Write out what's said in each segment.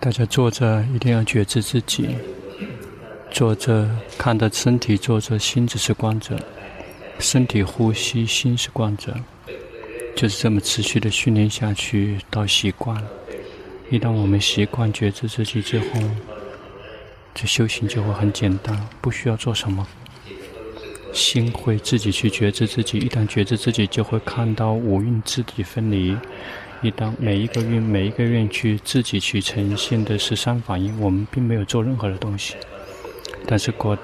大家坐着一定要觉知自己，坐着看着身体，坐着心只是观着，身体呼吸，心是观着，就是这么持续的训练下去到习惯。一旦我们习惯觉知自己之后，这修行就会很简单，不需要做什么，心会自己去觉知自己。一旦觉知自己，就会看到五蕴自体分离。一当每一个院每一个蕴去自己去呈现的是三反应，我们并没有做任何的东西。但是过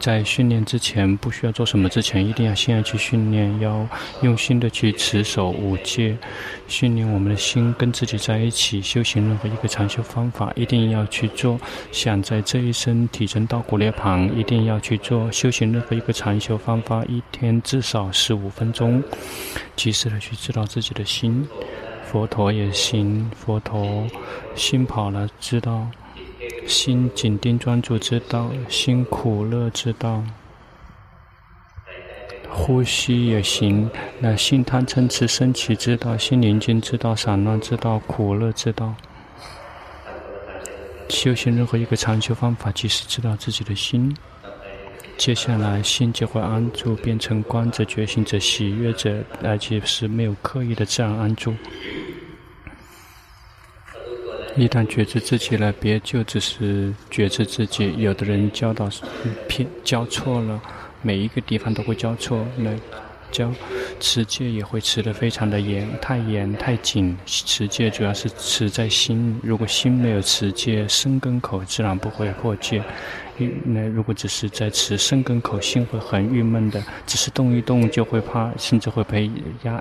在训练之前，不需要做什么之前，一定要先要去训练，要用心的去持守五戒，训练我们的心跟自己在一起。修行任何一个禅修方法，一定要去做。想在这一生提升到古涅槃，一定要去做。修行任何一个禅修方法，一天至少十五分钟。及时的去知道自己的心，佛陀也行，佛陀心跑了，知道心紧盯专注，之道心苦乐，之道呼吸也行。那心贪嗔痴升起，之道心宁静，之道散乱，之道苦乐，之道修行任何一个禅修方法，即是知道自己的心。接下来，心就会安住，变成观者、觉醒者、喜悦者，而且是没有刻意的自然安住。一旦觉知自己了，别就只是觉知自己。有的人教导偏教错了，每一个地方都会教错。那教持戒也会持得非常的严，太严太紧。持戒主要是持在心，如果心没有持戒，身根口自然不会破戒。那如果只是在持身根口，心会很郁闷的，只是动一动就会怕，甚至会被压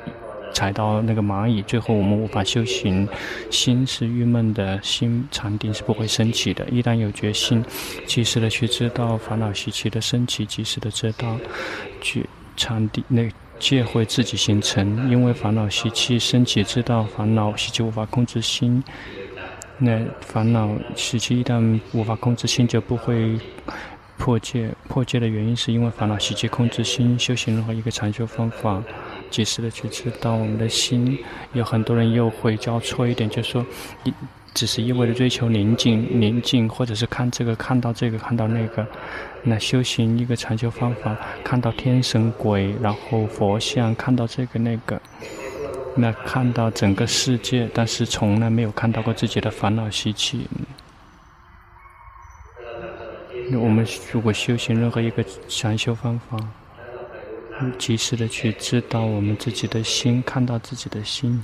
踩到那个蚂蚁，最后我们无法修行。心是郁闷的，心禅定是不会升起的。一旦有决心，及时的去知道烦恼习气的升起，及时的知道去禅定，那戒会自己形成。因为烦恼习气升起，知道烦恼习气无法控制心。那烦恼习气一旦无法控制心，就不会破戒。破戒的原因是因为烦恼习气控制心。修行任何一个禅修方法，及时的去知道我们的心。有很多人又会交错一点，就是说只是一味的追求宁静，宁静，或者是看这个看到这个看到那个。那修行一个禅修方法，看到天神鬼，然后佛像，看到这个那个。那看到整个世界，但是从来没有看到过自己的烦恼习气。我们如果修行任何一个禅修方法，及时的去知道我们自己的心，看到自己的心，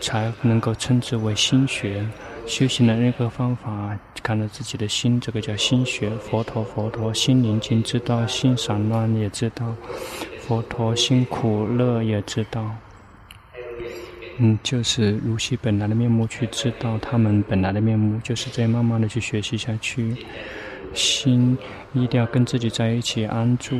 才能够称之为心学。修行的任何方法，看到自己的心，这个叫心学。佛陀，佛陀，心宁静知道，心散乱也知道。佛陀，心苦乐也知道。嗯，就是如其本来的面目去知道他们本来的面目，就是这样慢慢的去学习下去。心一定要跟自己在一起安住。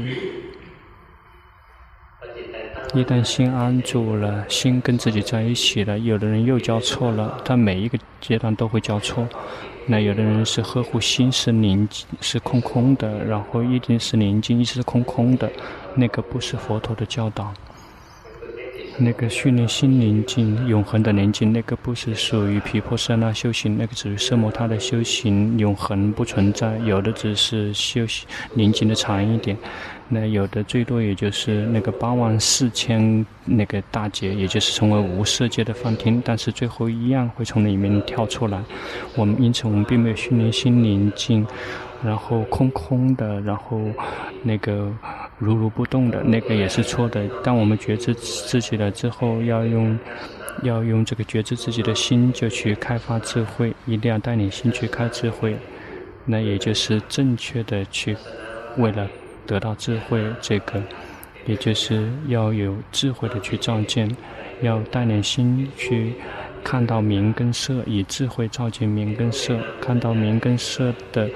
一旦心安住了，心跟自己在一起了，有的人又交错了，他每一个阶段都会交错。那有的人是呵护心是宁静是空空的，然后一定是宁静，一直是空空的，那个不是佛陀的教导。那个训练心灵静、永恒的宁静，那个不是属于毗婆舍那修行，那个只是奢摩他的修行，永恒不存在。有的只是修行宁静的长一点，那有的最多也就是那个八万四千那个大劫，也就是成为无色界的梵天，但是最后一样会从里面跳出来。我们因此我们并没有训练心灵静，然后空空的，然后那个。如如不动的那个也是错的。当我们觉知自己了之后，要用，要用这个觉知自己的心，就去开发智慧。一定要带领心去开智慧，那也就是正确的去，为了得到智慧，这个，也就是要有智慧的去照见，要带领心去看到名跟色，以智慧照见名跟色，看到名跟色的。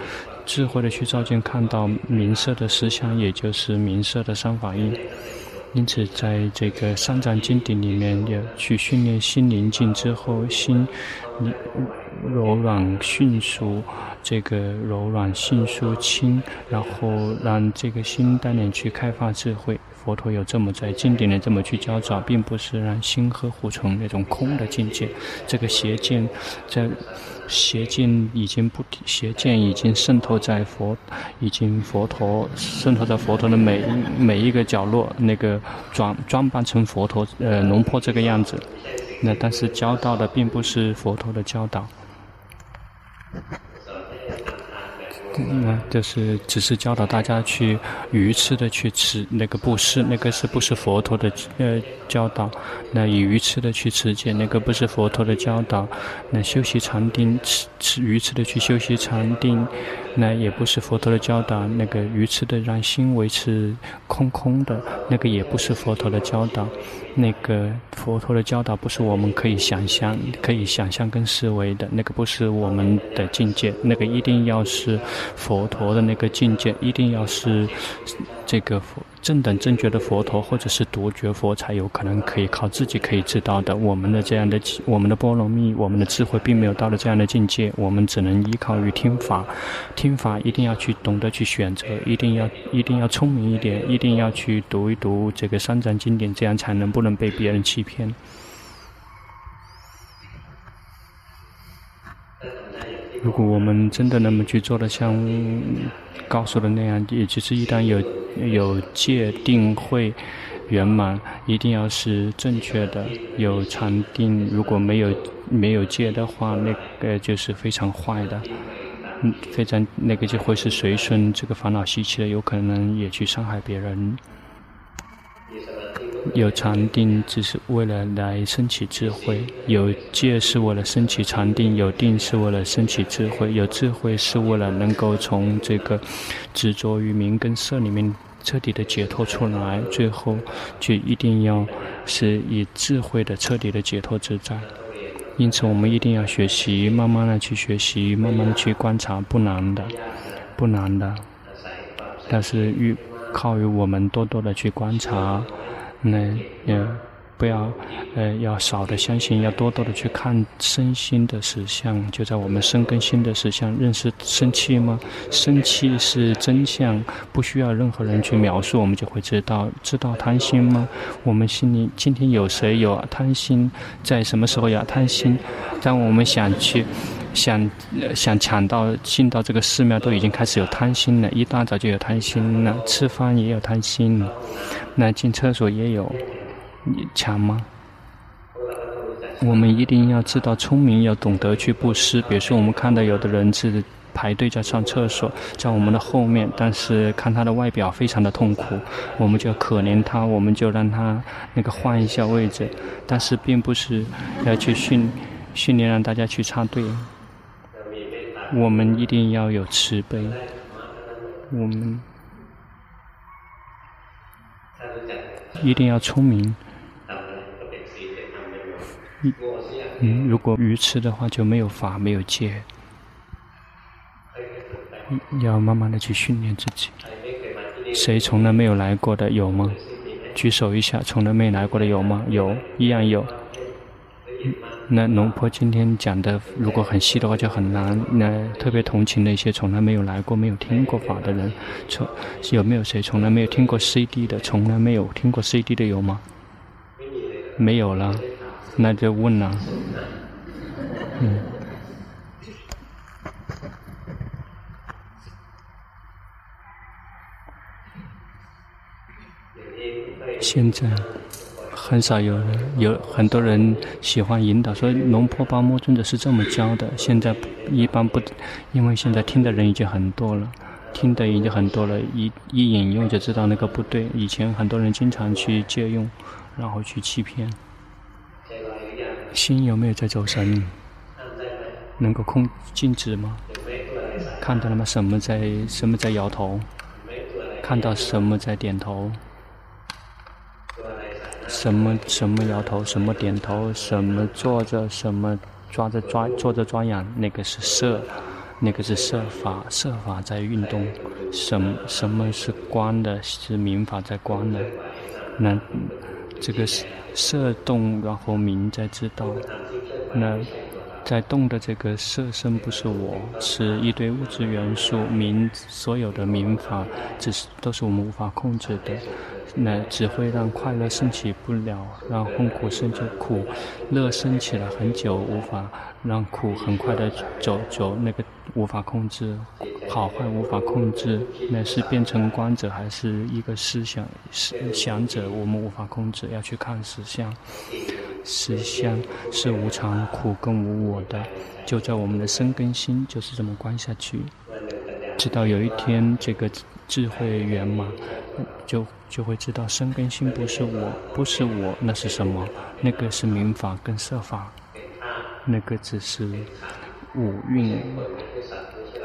智慧的去照见，看到名色的实相，也就是名色的三法印。因此，在这个三藏经典里面，要去训练心宁静之后，心柔软迅速，这个柔软迅速轻，然后让这个心带领去开发智慧。佛陀有这么在经典里这么去教导，并不是让心呵护从那种空的境界。这个邪见在邪见已经不邪见已经渗透在佛，已经佛陀渗透在佛陀的每每一个角落，那个装装扮成佛陀呃龙婆这个样子。那但是教导的并不是佛陀的教导。那就是只是教导大家去愚痴的去持那个布施，那个是不是佛陀的呃教导？那以愚痴的去持戒，那个不是佛陀的教导。那修习禅定，持持愚痴的去修习禅定，那也不是佛陀的教导。那个愚痴的让心维持空空的，那个也不是佛陀的教导。那个佛陀的教导不是我们可以想象、可以想象跟思维的，那个不是我们的境界，那个一定要是佛陀的那个境界，一定要是这个。正等正觉的佛陀，或者是独觉佛，才有可能可以靠自己可以知道的。我们的这样的我们的波罗蜜，我们的智慧，并没有到了这样的境界。我们只能依靠于听法，听法一定要去懂得去选择，一定要一定要聪明一点，一定要去读一读这个三藏经典，这样才能不能被别人欺骗。如果我们真的那么去做的像告诉的那样，也就是一旦有。有界定会圆满，一定要是正确的。有禅定，如果没有没有戒的话，那个就是非常坏的。嗯，非常那个就会是随顺这个烦恼习气的，有可能也去伤害别人。有禅定只是为了来升起智慧，有戒是为了升起禅定，有定是为了升起智慧，有智慧是为了能够从这个执着于名跟色里面彻底的解脱出来，最后就一定要是以智慧的彻底的解脱自在。因此，我们一定要学习，慢慢的去学习，慢慢的去观察，不难的，不难的。但是，欲靠于我们多多的去观察。那也不要，呃，要少的相信，要多多的去看身心的实相，就在我们身跟心的实相。认识生气吗？生气是真相，不需要任何人去描述，我们就会知道。知道贪心吗？我们心里今天有谁有贪心？在什么时候有贪心？当我们想去。想想抢到进到这个寺庙，都已经开始有贪心了。一大早就有贪心了，吃饭也有贪心了，那进厕所也有，你抢吗？我们一定要知道聪明，要懂得去布施。比如说，我们看到有的人是排队在上厕所，在我们的后面，但是看他的外表非常的痛苦，我们就可怜他，我们就让他那个换一下位置，但是并不是要去训训练让大家去插队。我们一定要有慈悲，我们一定要聪明。嗯，如果愚痴的话，就没有法，没有戒。要慢慢的去训练自己。谁从来没有来过的有吗？举手一下，从来没来过的有吗？有，一样有。那龙婆今天讲的，如果很细的话就很难。那特别同情那些从来没有来过、没有听过法的人。从有没有谁从来没有听过 CD 的？从来没有听过 CD 的有吗？没有了，那就问了。嗯。现在。很少有人，有很多人喜欢引导，说龙婆巴摩尊者是这么教的。现在一般不，因为现在听的人已经很多了，听的已经很多了，一一引用就知道那个不对。以前很多人经常去借用，然后去欺骗。心有没有在走神？能够空静止吗？看到了吗？什么在什么在摇头？看到什么在点头？什么什么摇头，什么点头，什么坐着，什么抓着抓坐着抓痒，那个是色，那个是色法，色法在运动。什么什么是光的？是明法在光的。那这个是色动，然后明在知道。那在动的这个色身不是我，是一堆物质元素，名所有的名法，只是都是我们无法控制的。那只会让快乐升起不了，让痛苦升起苦，乐升起了很久，无法让苦很快的走走，那个无法控制，好坏无法控制，那是变成观者还是一个思想思想者，我们无法控制，要去看实相，实相是无常、苦跟无我的，就在我们的身跟心就是这么观下去，直到有一天这个智慧圆满，就。就会知道身跟心不是我，不是我，那是什么？那个是名法跟色法，那个只是五蕴，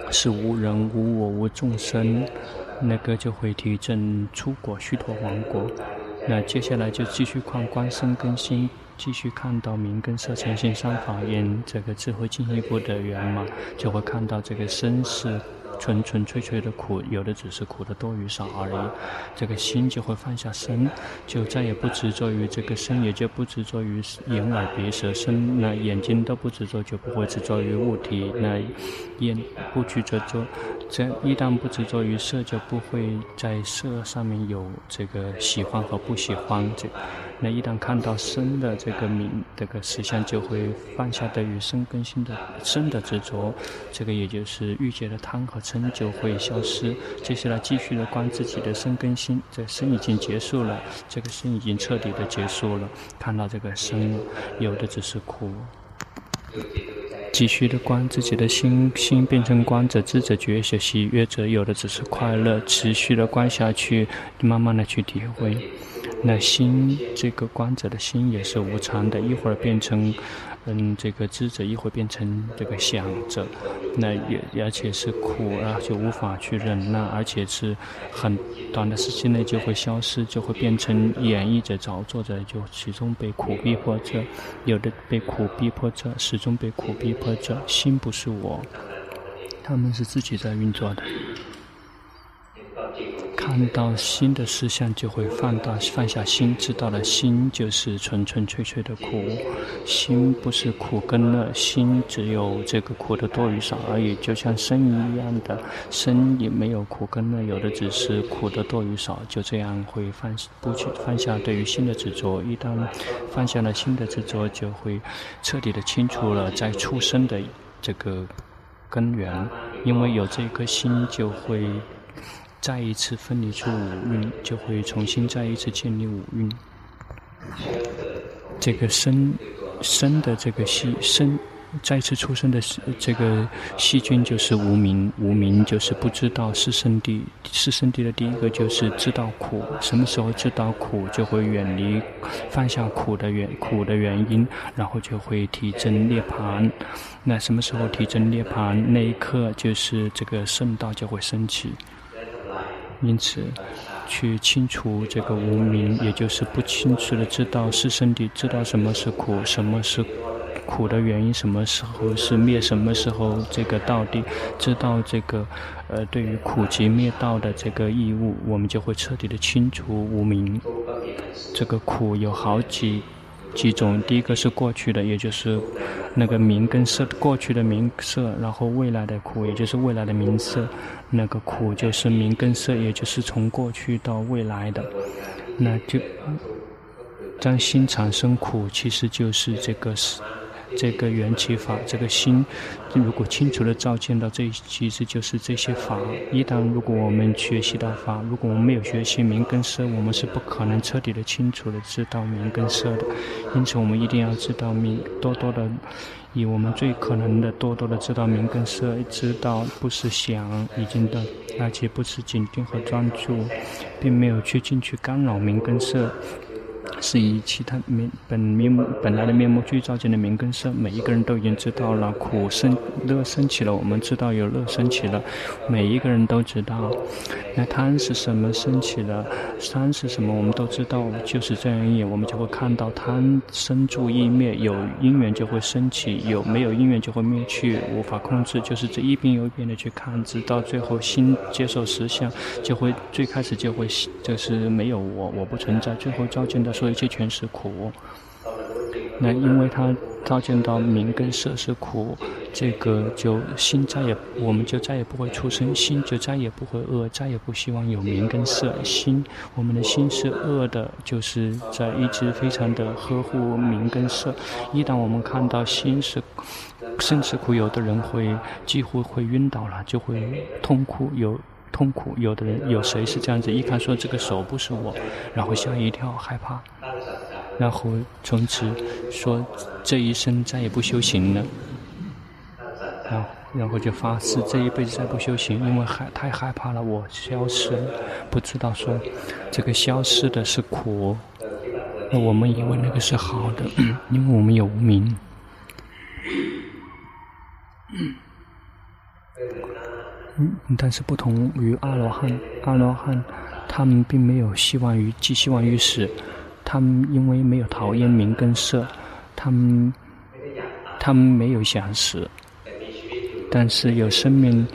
是无人无我无众生，那个就会提证出果须陀王国。那接下来就继续看观身根心，继续看到明跟色尘性三法印，这个智慧进一步的圆满，就会看到这个身是。纯纯粹粹的苦，有的只是苦的多与少而已。这个心就会放下身，就再也不执着于这个身，也就不执着于眼耳鼻舌身。那眼睛都不执着，就不会执着于物体。那眼不去执着，这一旦不执着于色，就不会在色上面有这个喜欢和不喜欢。这那一旦看到生的这个名，这个实相，就会放下对于身跟心的生的执着。这个也就是欲界的贪和嗔就会消失。接下来继续的观自己的身跟心，这生已经结束了，这个生已经彻底的结束了。看到这个生，有的只是苦。继续的观自己的心，心变成观者、知者、觉者、喜悦者，有的只是快乐。持续的观下去，慢慢的去体会。那心，这个观者的心也是无常的，一会儿变成，嗯，这个知者，一会儿变成这个想者，那也而且是苦啊，就无法去忍耐，而且是很短的时间内就会消失，就会变成演绎者、造作者，就始终被苦逼迫着，有的被苦逼迫着，始终被苦逼迫着。心不是我，他们是自己在运作的。看到心的实相，就会放大放下心，知道了心就是纯纯粹粹的苦，心不是苦跟乐，心只有这个苦的多与少而已，就像身一样的，身也没有苦跟乐，有的只是苦的多与少，就这样会放不去放下对于心的执着，一旦放下了心的执着，就会彻底的清除了在出生的这个根源，因为有这颗心就会。再一次分离出五蕴，就会重新再一次建立五蕴。这个生生的这个细生，再次出生的这个细菌就是无明，无明就是不知道是圣地，是圣地的第一个就是知道苦，什么时候知道苦，就会远离放下苦的原苦的原因，然后就会体证涅槃。那什么时候体证涅槃？那一刻就是这个圣道就会升起。因此，去清除这个无明，也就是不清楚的知道是身体，知道什么是苦，什么是苦的原因，什么时候是灭，什么时候这个道谛，知道这个呃对于苦集灭道的这个义务，我们就会彻底的清除无明。这个苦有好几几种，第一个是过去的，也就是那个名跟色，过去的名色，然后未来的苦，也就是未来的名色。那个苦就是名跟色，也就是从过去到未来的，那就当心产生苦，其实就是这个是这个缘起法。这个心如果清楚的照见到这，其实就是这些法。一旦如果我们学习到法，如果我们没有学习明跟色，我们是不可能彻底的清楚的知道明跟色的。因此，我们一定要知道明，多多的。以我们最可能的多多的知道明跟色，知道不是想已经的，而且不是紧盯和专注，并没有去进去干扰明跟色。是以其他面本面目本来的面目具照见的名跟色，每一个人都已经知道了苦生乐生起了，我们知道有乐生起了，每一个人都知道。那贪是什么生起了？贪是什么？我们都知道，就是这样一眼，我们就会看到贪生住意灭，有因缘就会升起，有没有因缘就会灭去，无法控制。就是这一遍又一遍的去看，直到最后心接受实相，就会最开始就会就是没有我，我不存在，最后照见的所有。一切全是苦，那因为他照见到名跟色是苦，这个就心再也，我们就再也不会出生，心就再也不会恶，再也不希望有名跟色。心，我们的心是恶的，就是在一直非常的呵护名跟色。一旦我们看到心是生死苦，有的人会几乎会晕倒了，就会痛苦有。痛苦，有的人有谁是这样子？一看说这个手不是我，然后吓一跳，害怕，然后从此说这一生再也不修行了，然后然后就发誓这一辈子再不修行，因为害太害怕了，我消失了，不知道说这个消失的是苦，那我们以为那个是好的，因为我们有无明。但是不同于阿罗汉，阿罗汉他们并没有希望于寄希望于死，他们因为没有讨厌名跟色，他们他们没有想死，但是有生命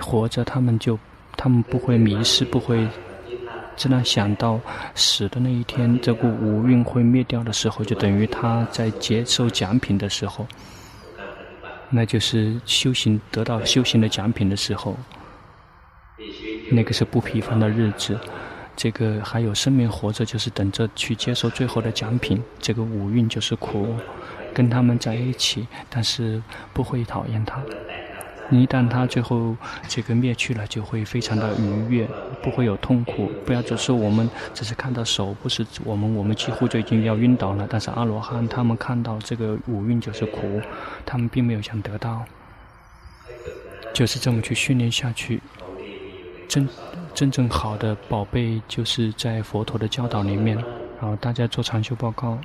活着，他们就他们不会迷失，不会只能想到死的那一天，这个五蕴会灭掉的时候，就等于他在接受奖品的时候。那就是修行得到修行的奖品的时候，那个是不平凡的日子。这个还有生命活着，就是等着去接受最后的奖品。这个五蕴就是苦，跟他们在一起，但是不会讨厌他。一旦他最后这个灭去了，就会非常的愉悦，不会有痛苦。不要只是我们只是看到手不是我们，我们几乎就已经要晕倒了。但是阿罗汉他们看到这个五蕴就是苦，他们并没有想得到，就是这么去训练下去。真真正好的宝贝就是在佛陀的教导里面。然后大家做长修报告。